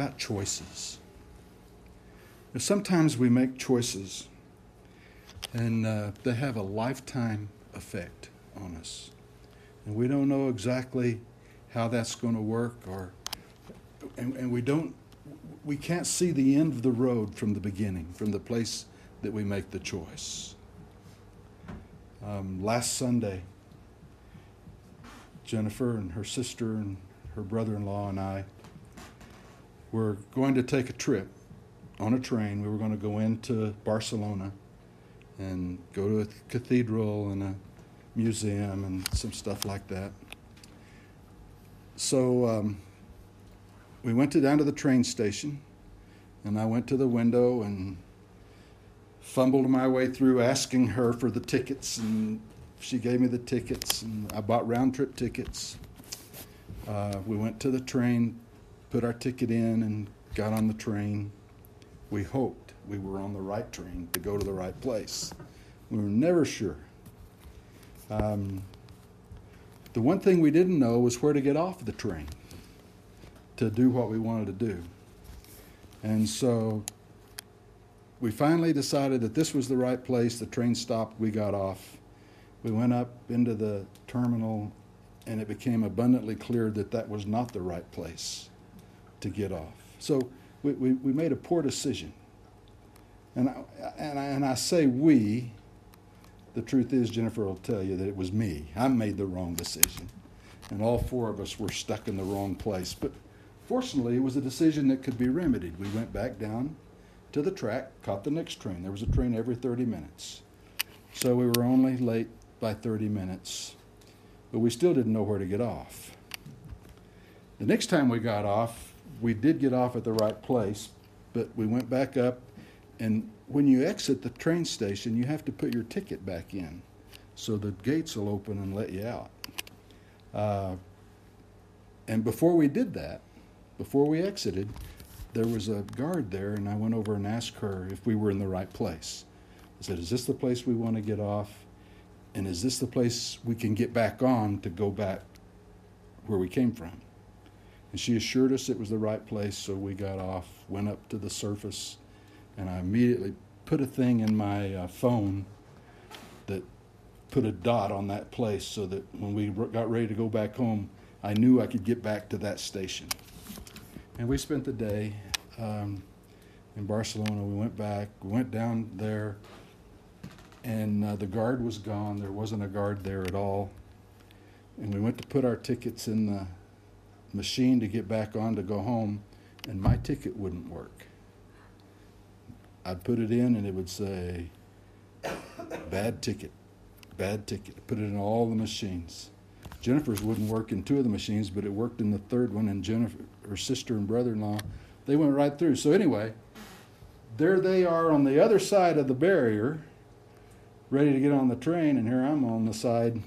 about choices. Sometimes we make choices and uh, they have a lifetime effect on us. And we don't know exactly how that's going to work or and, and we don't we can't see the end of the road from the beginning, from the place that we make the choice. Um, last Sunday, Jennifer and her sister and her brother in law and I were going to take a trip on a train. We were going to go into Barcelona and go to a cathedral and a museum and some stuff like that. So um, we went to, down to the train station, and I went to the window and fumbled my way through asking her for the tickets, and she gave me the tickets, and I bought round trip tickets. Uh, we went to the train, put our ticket in, and got on the train. We hoped we were on the right train to go to the right place. We were never sure. Um, the one thing we didn't know was where to get off the train to do what we wanted to do. And so we finally decided that this was the right place. The train stopped, we got off. We went up into the terminal, and it became abundantly clear that that was not the right place to get off. So we, we, we made a poor decision. And I, and, I, and I say we, the truth is, Jennifer will tell you that it was me. I made the wrong decision. And all four of us were stuck in the wrong place. But fortunately, it was a decision that could be remedied. We went back down to the track, caught the next train. There was a train every 30 minutes. So we were only late by 30 minutes, but we still didn't know where to get off. The next time we got off, we did get off at the right place, but we went back up and when you exit the train station, you have to put your ticket back in so the gates will open and let you out. Uh, and before we did that, before we exited, there was a guard there, and I went over and asked her if we were in the right place. I said, Is this the place we want to get off? And is this the place we can get back on to go back where we came from? And she assured us it was the right place, so we got off, went up to the surface, and I immediately put a thing in my uh, phone that put a dot on that place so that when we got ready to go back home, I knew I could get back to that station. And we spent the day um, in Barcelona. We went back, we went down there, and uh, the guard was gone. There wasn't a guard there at all. And we went to put our tickets in the machine to get back on to go home, and my ticket wouldn't work. I'd put it in and it would say, bad ticket, bad ticket. Put it in all the machines. Jennifer's wouldn't work in two of the machines, but it worked in the third one. And Jennifer, her sister and brother-in-law, they went right through. So anyway, there they are on the other side of the barrier, ready to get on the train, and here I'm on the side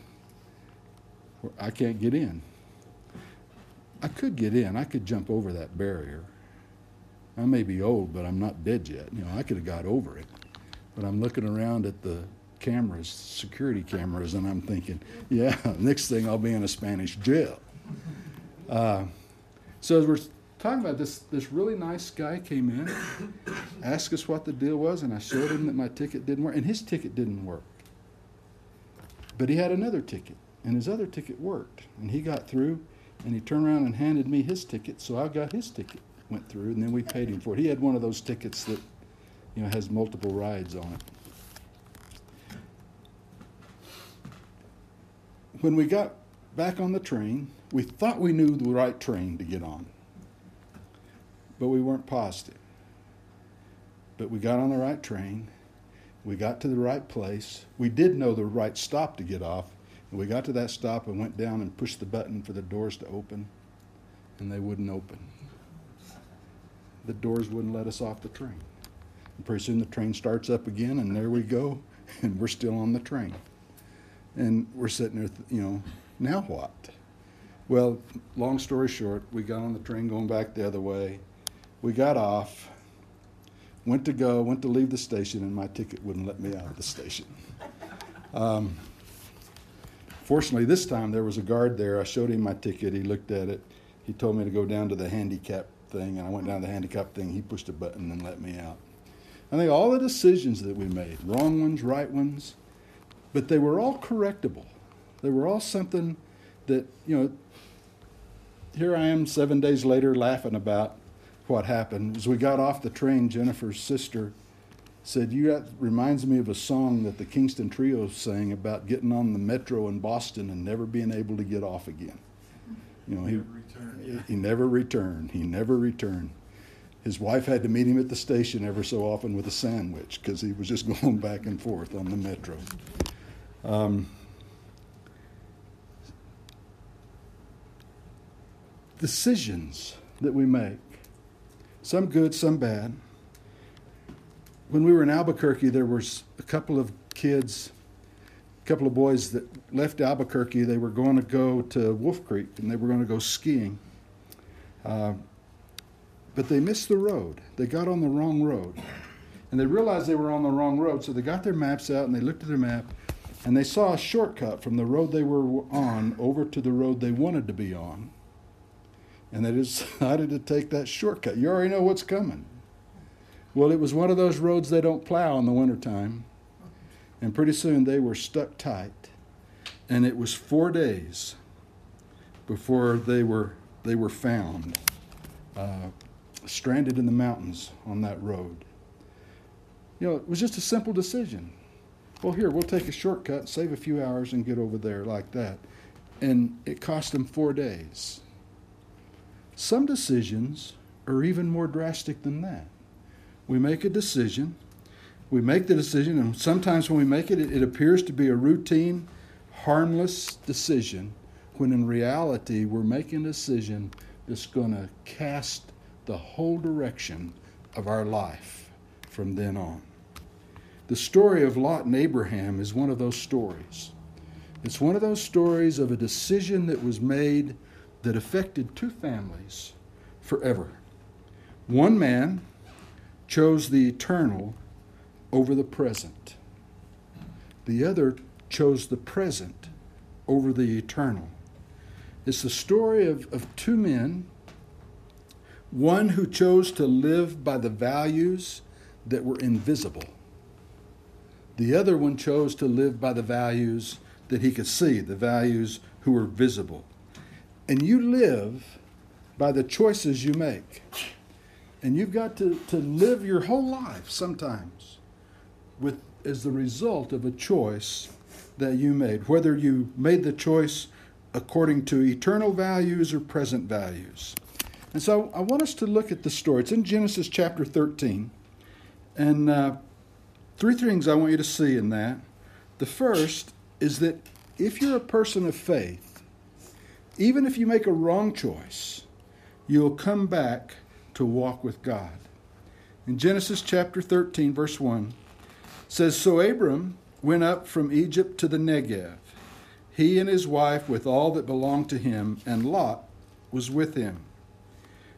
where I can't get in. I could get in. I could jump over that barrier. I may be old, but I'm not dead yet. You know, I could have got over it. But I'm looking around at the cameras, security cameras, and I'm thinking, yeah, next thing I'll be in a Spanish jail. Uh, so as we're talking about this, this really nice guy came in, asked us what the deal was, and I showed him that my ticket didn't work, and his ticket didn't work. But he had another ticket, and his other ticket worked, and he got through, and he turned around and handed me his ticket, so I got his ticket went through, and then we paid him for it. He had one of those tickets that, you know, has multiple rides on it. When we got back on the train, we thought we knew the right train to get on, but we weren't positive. But we got on the right train. We got to the right place. We did know the right stop to get off. We got to that stop and went down and pushed the button for the doors to open, and they wouldn't open the doors wouldn't let us off the train. And pretty soon the train starts up again, and there we go, and we're still on the train. And we're sitting there, you know, now what? Well, long story short, we got on the train going back the other way. We got off, went to go, went to leave the station, and my ticket wouldn't let me out of the station. Um, fortunately, this time there was a guard there. I showed him my ticket. He looked at it. He told me to go down to the handicap thing, and I went down to the handicap thing. He pushed a button and let me out. I think all the decisions that we made, wrong ones, right ones, but they were all correctable. They were all something that, you know, here I am seven days later laughing about what happened. As we got off the train, Jennifer's sister said, "You that reminds me of a song that the Kingston Trio sang about getting on the metro in Boston and never being able to get off again." You know, he never he never returned. He never returned. His wife had to meet him at the station ever so often with a sandwich because he was just going back and forth on the metro. Um, decisions that we make, some good, some bad. When we were in Albuquerque, there was a couple of kids, a couple of boys that left Albuquerque. They were going to go to Wolf Creek and they were going to go skiing. Uh, but they missed the road. They got on the wrong road. And they realized they were on the wrong road, so they got their maps out and they looked at their map and they saw a shortcut from the road they were on over to the road they wanted to be on and they decided to take that shortcut. You already know what's coming. Well, it was one of those roads they don't plow in the wintertime. And pretty soon they were stuck tight. And it was four days before they were, they were found, uh, stranded in the mountains on that road. You know, it was just a simple decision. Well, here, we'll take a shortcut, save a few hours, and get over there like that. And it cost them four days. Some decisions are even more drastic than that. We make a decision, we make the decision, and sometimes when we make it, it, appears to be a routine, harmless decision, when in reality, we're making a decision that's going to cast the whole direction of our life from then on. The story of Lot and Abraham is one of those stories. It's one of those stories of a decision that was made that affected two families forever. One man chose the eternal over the present, the other chose the present over the eternal. It's the story of, of two men one who chose to live by the values that were invisible. The other one chose to live by the values that he could see, the values who were visible. And you live by the choices you make. And you've got to, to live your whole life sometimes with as the result of a choice that you made, whether you made the choice according to eternal values or present values. And so I want us to look at the story. It's in Genesis chapter 13. And uh, three things I want you to see in that. The first is that if you're a person of faith, even if you make a wrong choice, you'll come back to walk with God. In Genesis chapter 13, verse 1, says, So Abram went up from Egypt to the Negev, he and his wife with all that belonged to him, and Lot was with him.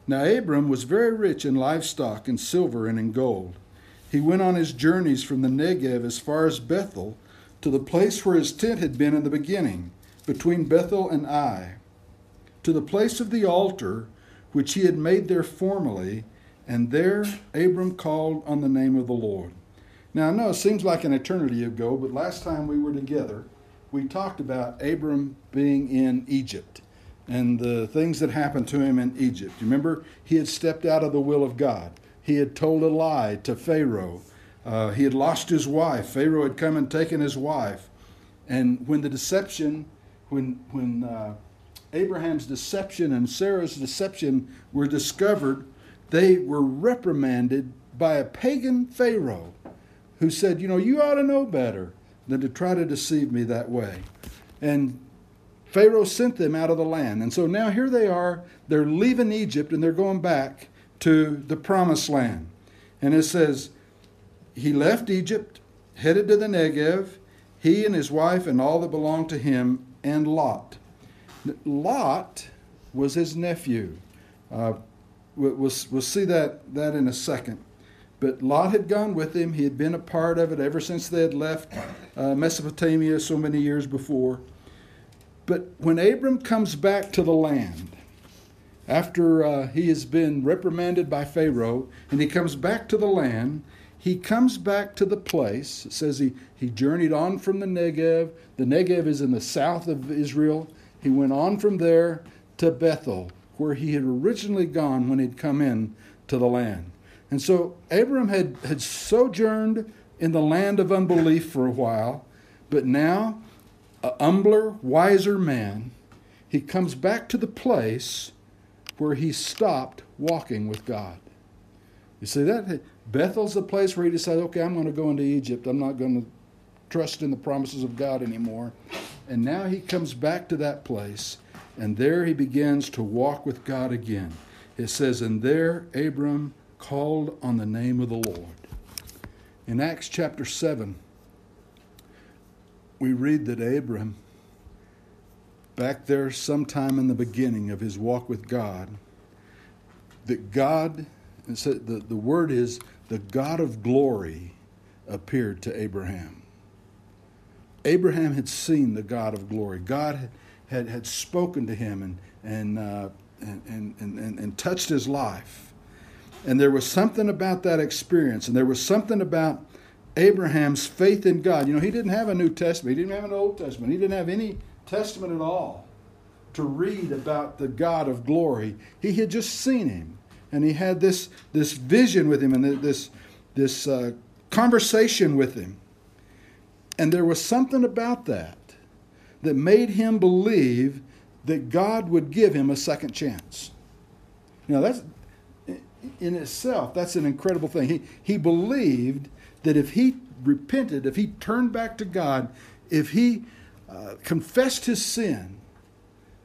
Now Abram was very rich in livestock and silver and in gold. He went on his journeys from the Negev as far as Bethel to the place where his tent had been in the beginning, between Bethel and Ai to the place of the altar which he had made there formerly, and there Abram called on the name of the Lord. Now, I know it seems like an eternity ago, but last time we were together, we talked about Abram being in Egypt and the things that happened to him in Egypt. You remember, he had stepped out of the will of God. He had told a lie to Pharaoh. Uh, he had lost his wife. Pharaoh had come and taken his wife. And when the deception, when when uh, Abraham's deception and Sarah's deception were discovered, they were reprimanded by a pagan Pharaoh who said, You know, you ought to know better than to try to deceive me that way. And Pharaoh sent them out of the land. And so now here they are. They're leaving Egypt and they're going back to the promised land. And it says, He left Egypt, headed to the Negev, he and his wife and all that belonged to him, and Lot. Lot was his nephew. Uh, we'll, we'll, see that, that in a second. But Lot had gone with him. He had been a part of it ever since they had left uh, Mesopotamia so many years before. But when Abram comes back to the land, after uh, he has been reprimanded by Pharaoh and he comes back to the land, he comes back to the place. It says he, he journeyed on from the Negev. The Negev is in the south of Israel. He went on from there to Bethel, where he had originally gone when he'd come in to the land. And so Abram had, had sojourned in the land of unbelief for a while, but now, a humbler, wiser man, he comes back to the place where he stopped walking with God. You see that? Bethel's the place where he decided, okay, I'm going to go into Egypt. I'm not going to trust in the promises of God anymore. And now he comes back to that place, and there he begins to walk with God again. It says, And there Abram called on the name of the Lord. In Acts chapter 7, we read that Abram, back there sometime in the beginning of his walk with God, that God, so the, the word is, the God of glory appeared to Abraham. Abraham had seen the God of glory. God had, had spoken to him and, and, uh, and, and, and, and touched his life. And there was something about that experience, and there was something about Abraham's faith in God. You know, he didn't have a New Testament, he didn't have an Old Testament, he didn't have any Testament at all to read about the God of glory. He had just seen him and he had this this vision with him and this this uh, conversation with him. And there was something about that that made him believe that God would give him a second chance. Now, that's in itself, that's an incredible thing. He, he believed that if he repented, if he turned back to God, if he uh, confessed his sin,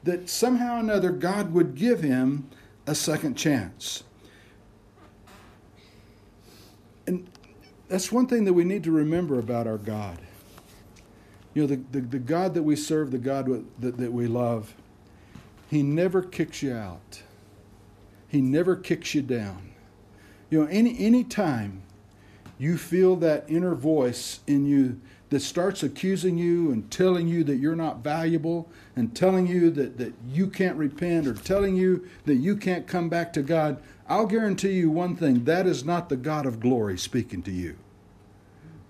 that somehow or another God would give him a second chance. And that's one thing that we need to remember about our God. You know, the, the, the God that we serve, the God that, that we love, He never kicks you out. He never kicks you down. You know, any any time you feel that inner voice in you that starts accusing you and telling you that you're not valuable and telling you that, that you can't repent or telling you that you can't come back to God, I'll guarantee you one thing that is not the God of glory speaking to you.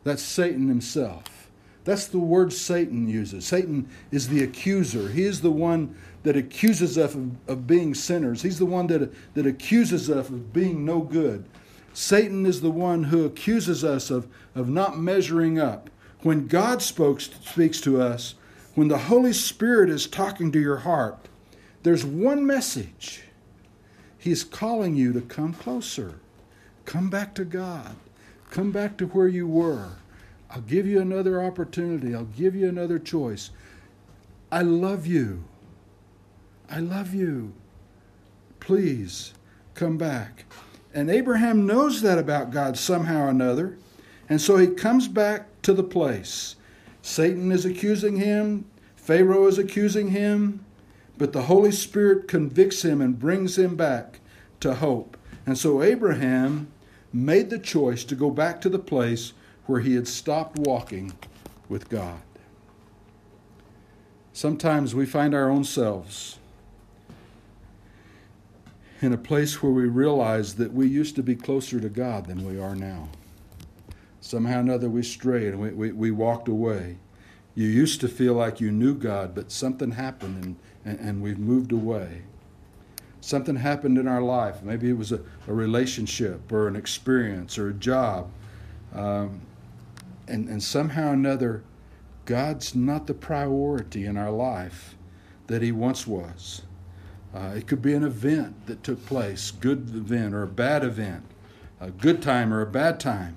That's Satan himself. That's the word Satan uses. Satan is the accuser. He is the one that accuses us of, of being sinners. He's the one that, that accuses us of being no good. Satan is the one who accuses us of, of not measuring up. When God spoke, speaks to us, when the Holy Spirit is talking to your heart, there's one message. He's calling you to come closer. Come back to God. Come back to where you were. I'll give you another opportunity. I'll give you another choice. I love you. I love you. Please come back. And Abraham knows that about God somehow or another. And so he comes back to the place. Satan is accusing him, Pharaoh is accusing him, but the Holy Spirit convicts him and brings him back to hope. And so Abraham made the choice to go back to the place where he had stopped walking with God. Sometimes we find our own selves in a place where we realize that we used to be closer to God than we are now. Somehow or another we strayed and we, we, we walked away. You used to feel like you knew God, but something happened and, and, and we've moved away. Something happened in our life. Maybe it was a, a relationship or an experience or a job. Um, and, and somehow or another, God's not the priority in our life that He once was. Uh, it could be an event that took place, good event or a bad event, a good time or a bad time.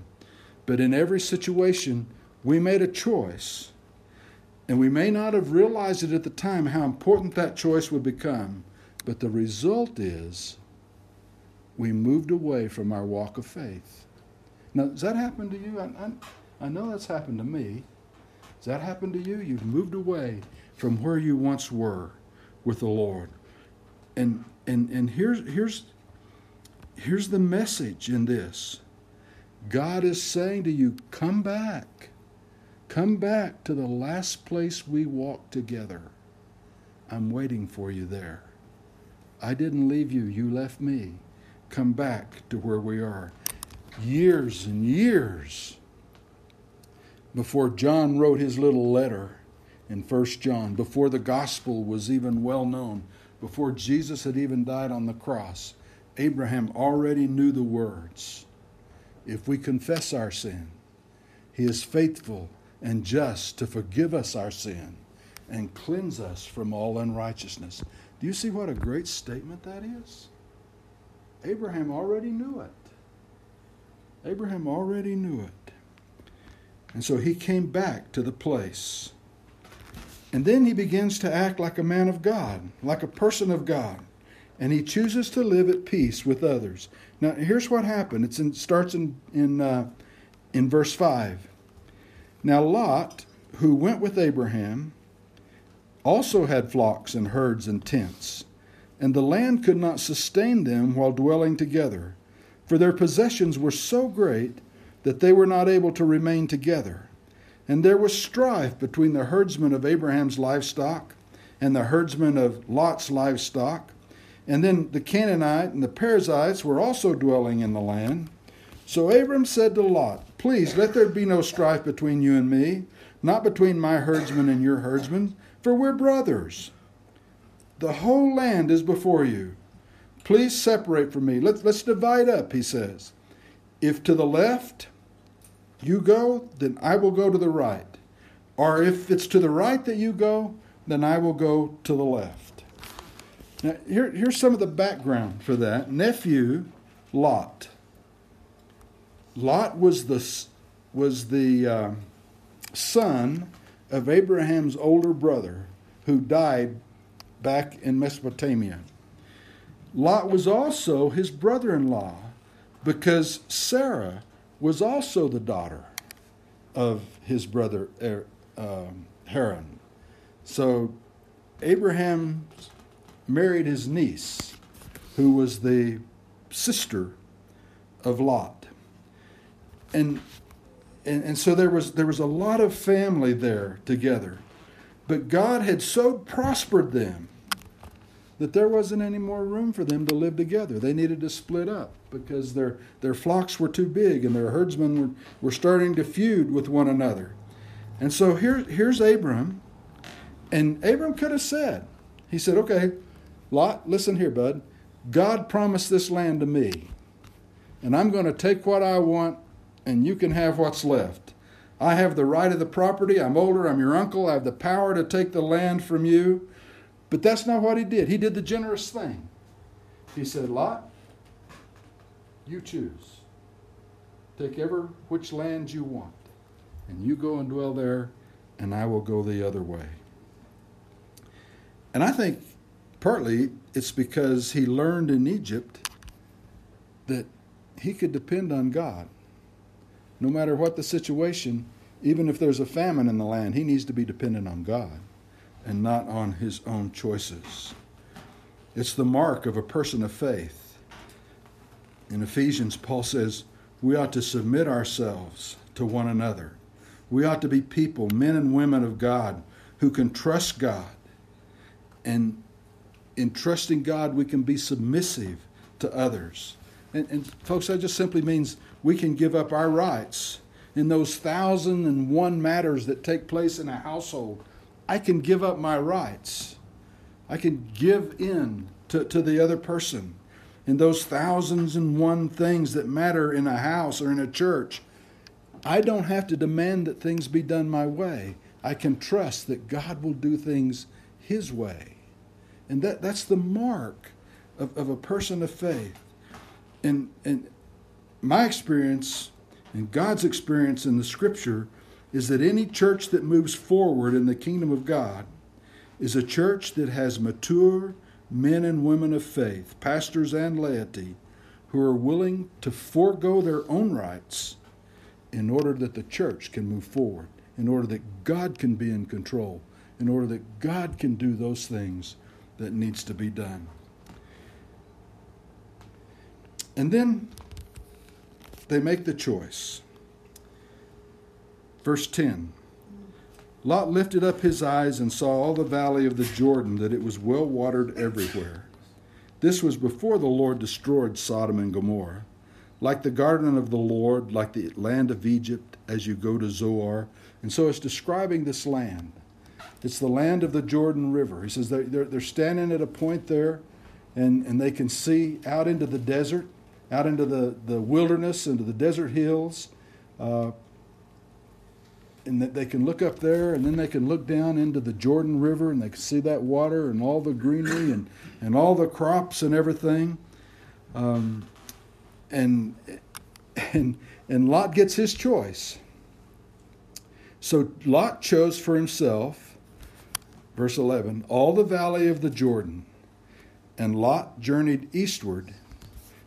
But in every situation, we made a choice. And we may not have realized it at the time how important that choice would become. But the result is we moved away from our walk of faith. Now, does that happen to you? I, I, I know that's happened to me. Does that happen to you? You've moved away from where you once were with the Lord. And and and here's here's here's the message in this. God is saying to you, come back. Come back to the last place we walked together. I'm waiting for you there. I didn't leave you, you left me. Come back to where we are. Years and years before John wrote his little letter in 1 John, before the gospel was even well known, before Jesus had even died on the cross, Abraham already knew the words. If we confess our sin, he is faithful and just to forgive us our sin and cleanse us from all unrighteousness. Do you see what a great statement that is? Abraham already knew it. Abraham already knew it. And so he came back to the place. And then he begins to act like a man of God, like a person of God. And he chooses to live at peace with others. Now, here's what happened. In, starts in, in, uh, in verse 5. Now, Lot, who went with Abraham, also had flocks and herds and tents, and the land could not sustain them while dwelling together, for their possessions were so great that they were not able to remain together. And there was strife between the herdsmen of Abraham's livestock and the herdsmen of Lot's livestock. And then the Canaanite and the Perizzites were also dwelling in the land. So Abram said to Lot, Please let there be no strife between you and me, not between my herdsmen and your herdsmen, for we're brothers. The whole land is before you. Please separate from me. Let's, let's divide up, he says. If to the left you go, then I will go to the right. Or if it's to the right that you go, then I will go to the left. Now, here, here's some of the background for that. Nephew Lot Lot was the, was the uh, son of Abraham's older brother who died back in Mesopotamia. Lot was also his brother in law because Sarah was also the daughter of his brother er, uh, Haran. So Abraham married his niece, who was the sister of Lot and, and, and so there was, there was a lot of family there together. But God had so prospered them that there wasn't any more room for them to live together. They needed to split up because their, their flocks were too big and their herdsmen were, were starting to feud with one another. And so here, here's Abram. And Abram could have said, he said, okay, Lot, listen here, bud. God promised this land to me. And I'm going to take what I want and you can have what's left. I have the right of the property. I'm older. I'm your uncle. I have the power to take the land from you. But that's not what he did. He did the generous thing. He said, Lot, you choose. Take ever which land you want, and you go and dwell there, and I will go the other way. And I think partly it's because he learned in Egypt that he could depend on God no matter what the situation, even if there's a famine in the land, he needs to be dependent on God and not on his own choices. It's the mark of a person of faith. In Ephesians, Paul says, we ought to submit ourselves to one another. We ought to be people, men and women of God, who can trust God. And in trusting God, we can be submissive to others. And, and folks, that just simply means we can give up our rights in those thousand and one matters that take place in a household. I can give up my rights. I can give in to, to the other person in those thousands and one things that matter in a house or in a church. I don't have to demand that things be done my way. I can trust that God will do things His way. And that, that's the mark of, of a person of faith. And, and my experience and God's experience in the scripture is that any church that moves forward in the kingdom of God is a church that has mature men and women of faith, pastors and laity, who are willing to forego their own rights in order that the church can move forward, in order that God can be in control, in order that God can do those things that needs to be done. And then they make the choice. Verse 10 Lot lifted up his eyes and saw all the valley of the Jordan, that it was well watered everywhere. This was before the Lord destroyed Sodom and Gomorrah. Like the garden of the Lord, like the land of Egypt, as you go to Zoar. And so it's describing this land. It's the land of the Jordan River. He says they're, they're, they're standing at a point there and, and they can see out into the desert, out into the, the wilderness, into the desert hills. Uh, and that they can look up there and then they can look down into the Jordan River and they can see that water and all the greenery and, and all the crops and everything. Um, and, and, and Lot gets his choice. So Lot chose for himself, verse 11, all the valley of the Jordan. And Lot journeyed eastward.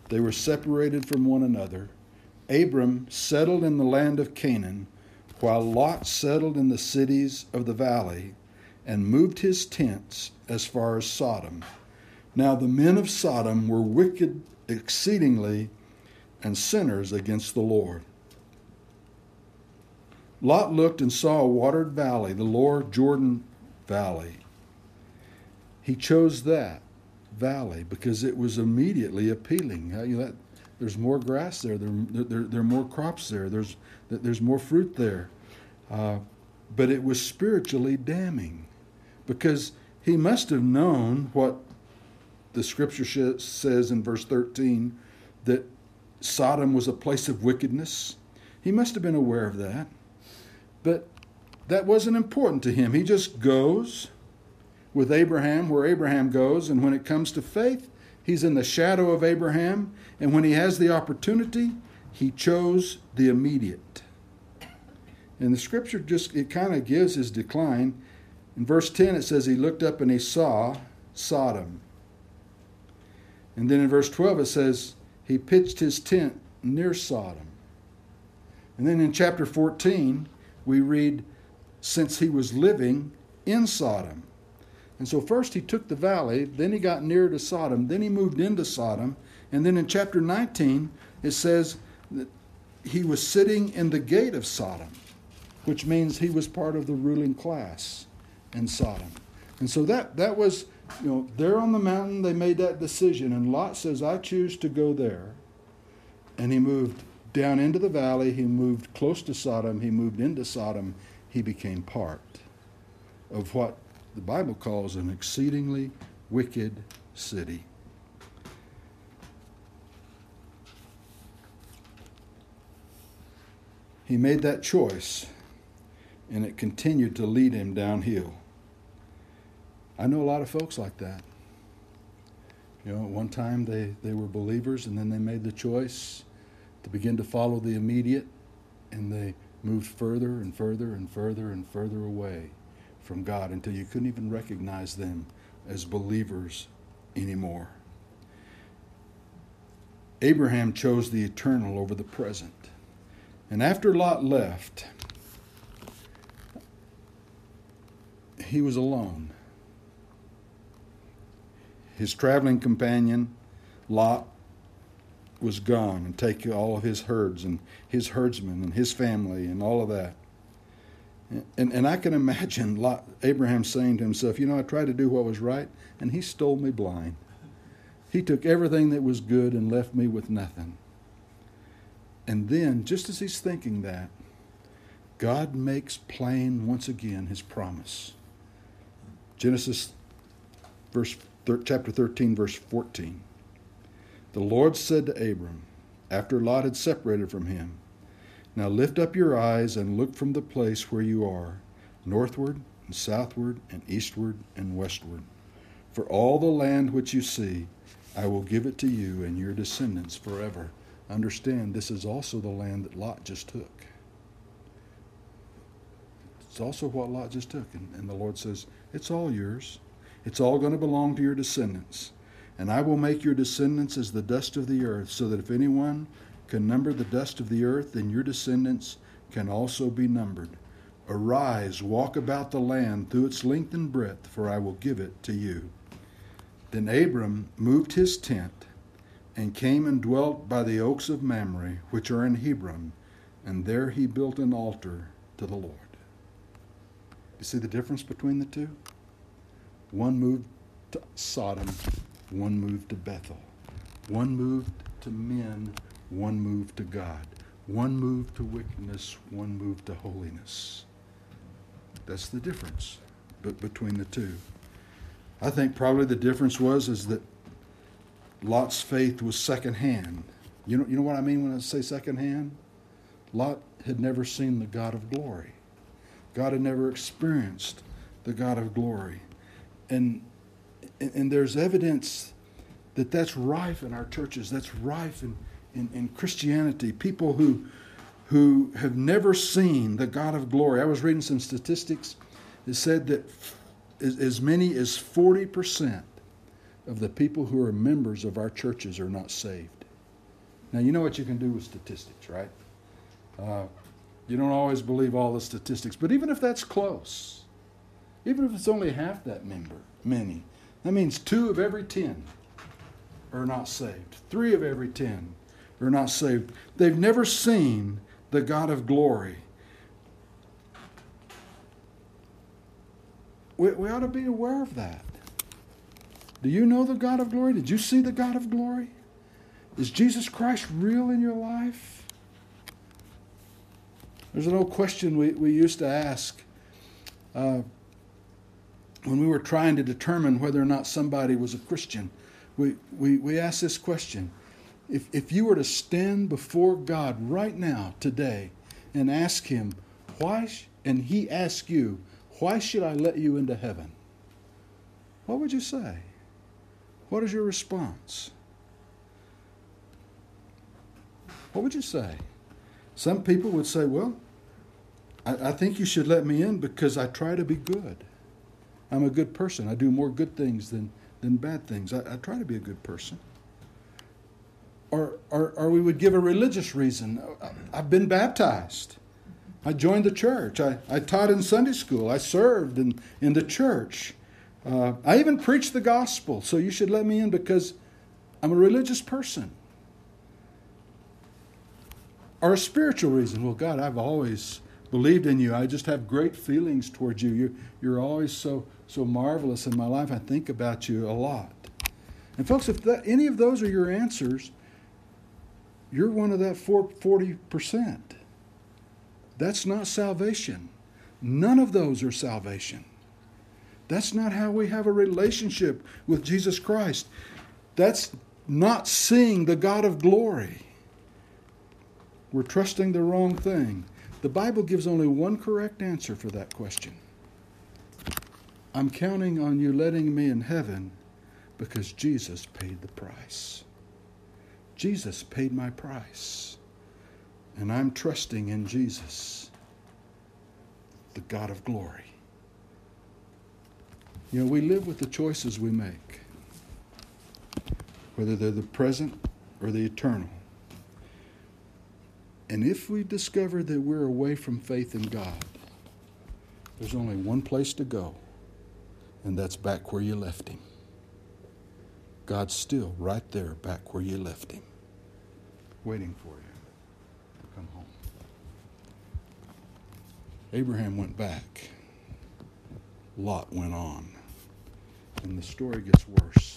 They were separated from one another. Abram settled in the land of Canaan while Lot settled in the cities of the valley and moved his tents as far as Sodom. Now the men of Sodom were wicked exceedingly and sinners against the Lord. Lot looked and saw a watered valley, the lower Jordan Valley. He chose that valley because it was immediately appealing. There's more grass there. There, there, there are more crops there. There's, there's more fruit there. Uh, but it was spiritually damning because he must have known what the scripture says in verse 13 that Sodom was a place of wickedness. He must have been aware of that. But that wasn't important to him. He just goes with Abraham where Abraham goes, and when it comes to faith, he's in the shadow of Abraham, and when he has the opportunity, he chose the immediate. And the scripture just, it kind of gives his decline. In verse 10, it says, He looked up and he saw Sodom. And then in verse 12, it says, He pitched his tent near Sodom. And then in chapter 14, we read, Since he was living in Sodom. And so first he took the valley, then he got near to Sodom, then he moved into Sodom. And then in chapter 19, it says that he was sitting in the gate of Sodom which means he was part of the ruling class in Sodom. And so that, that was, you know, there on the mountain, they made that decision. And Lot says, I choose to go there. And he moved down into the valley. He moved close to Sodom. He moved into Sodom. He became part of what the Bible calls an exceedingly wicked city. He made that choice and it continued to lead him downhill. I know a lot of folks like that. You know, at one time they, they were believers and then they made the choice to begin to follow the immediate and they moved further and further and further and further away from God until you couldn't even recognize them as believers anymore. Abraham chose the eternal over the present. And after Lot left, he was alone. His traveling companion, Lot, was gone and take all of his herds and his herdsmen and his family and all of that. And, and I can imagine Lot, Abraham saying to himself, You know, I tried to do what was right, and he stole me blind. He took everything that was good and left me with nothing. And then, just as he's thinking that, God makes plain once again his promise. Genesis verse chapter 13 verse 14. The Lord said to Abram after Lot had separated from him, Now lift up your eyes and look from the place where you are, northward and southward and eastward and westward. For all the land which you see, I will give it to you and your descendants forever. Understand, this is also the land that Lot just took. It's also what Lot just took. And, and the Lord says, It's all yours. It's all going to belong to your descendants. And I will make your descendants as the dust of the earth, so that if anyone can number the dust of the earth, then your descendants can also be numbered. Arise, walk about the land through its length and breadth, for I will give it to you. Then Abram moved his tent and came and dwelt by the oaks of Mamre, which are in Hebron, and there he built an altar to the Lord. You see the difference between the two? One moved to Sodom, one moved to Bethel. One moved to men, one moved to God. One moved to wickedness, one moved to holiness. That's the difference between the two. I think probably the difference was is that Lot's faith was secondhand. You know, you know what I mean when I say secondhand? Lot had never seen the God of glory. God had never experienced the God of glory. And, and there's evidence that that's rife in our churches, that's rife in, in, in Christianity. People who, who have never seen the God of glory. I was reading some statistics. It said that as many as 40% of the people who are members of our churches are not saved. Now, you know what you can do with statistics, right? Uh, you don't always believe all the statistics, but even if that's close, even if it's only half that member, many, that means two of every ten are not saved. Three of every ten are not saved. They've never seen the God of glory. We, we ought to be aware of that. Do you know the God of glory? Did you see the God of glory? Is Jesus Christ real in your life? There's an old question we, we used to ask uh, when we were trying to determine whether or not somebody was a Christian. We, we, we asked this question if, if you were to stand before God right now, today, and ask Him, why, and He asked you, why should I let you into heaven? What would you say? What is your response? What would you say? Some people would say, Well, I, I, think you should let me in because I try to be good. I'm a good person. I do more good things than, than bad things. I, I try to be a good person. Or, or, or we would give a religious reason. I've been baptized. I joined the church. I, I taught in Sunday school. I served in, in the church. Uh, I even preached the gospel, so you should let me in because I'm a religious person. Or a spiritual reason. Well, God, I've always believed in you. I just have great feelings towards you. You're, you're always so, so marvelous in my life. I think about you a lot. And, folks, if that, any of those are your answers, you're one of that 40%. That's not salvation. None of those are salvation. That's not how we have a relationship with Jesus Christ. That's not seeing the God of glory. We're trusting the wrong thing. The Bible gives only one correct answer for that question. I'm counting on you letting me in heaven because Jesus paid the price. Jesus paid my price. And I'm trusting in Jesus, the God of glory. You know, we live with the choices we make, whether they're the present or the eternal. And if we discover that we're away from faith in God, there's only one place to go, and that's back where you left Him. God's still right there, back where you left Him, waiting for you. To come home. Abraham went back. Lot went on. And the story gets worse.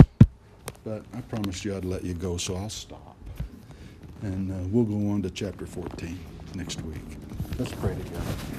But I promised you I'd let you go, so I'll stop. And uh, we'll go on to chapter 14 next week. Let's pray together.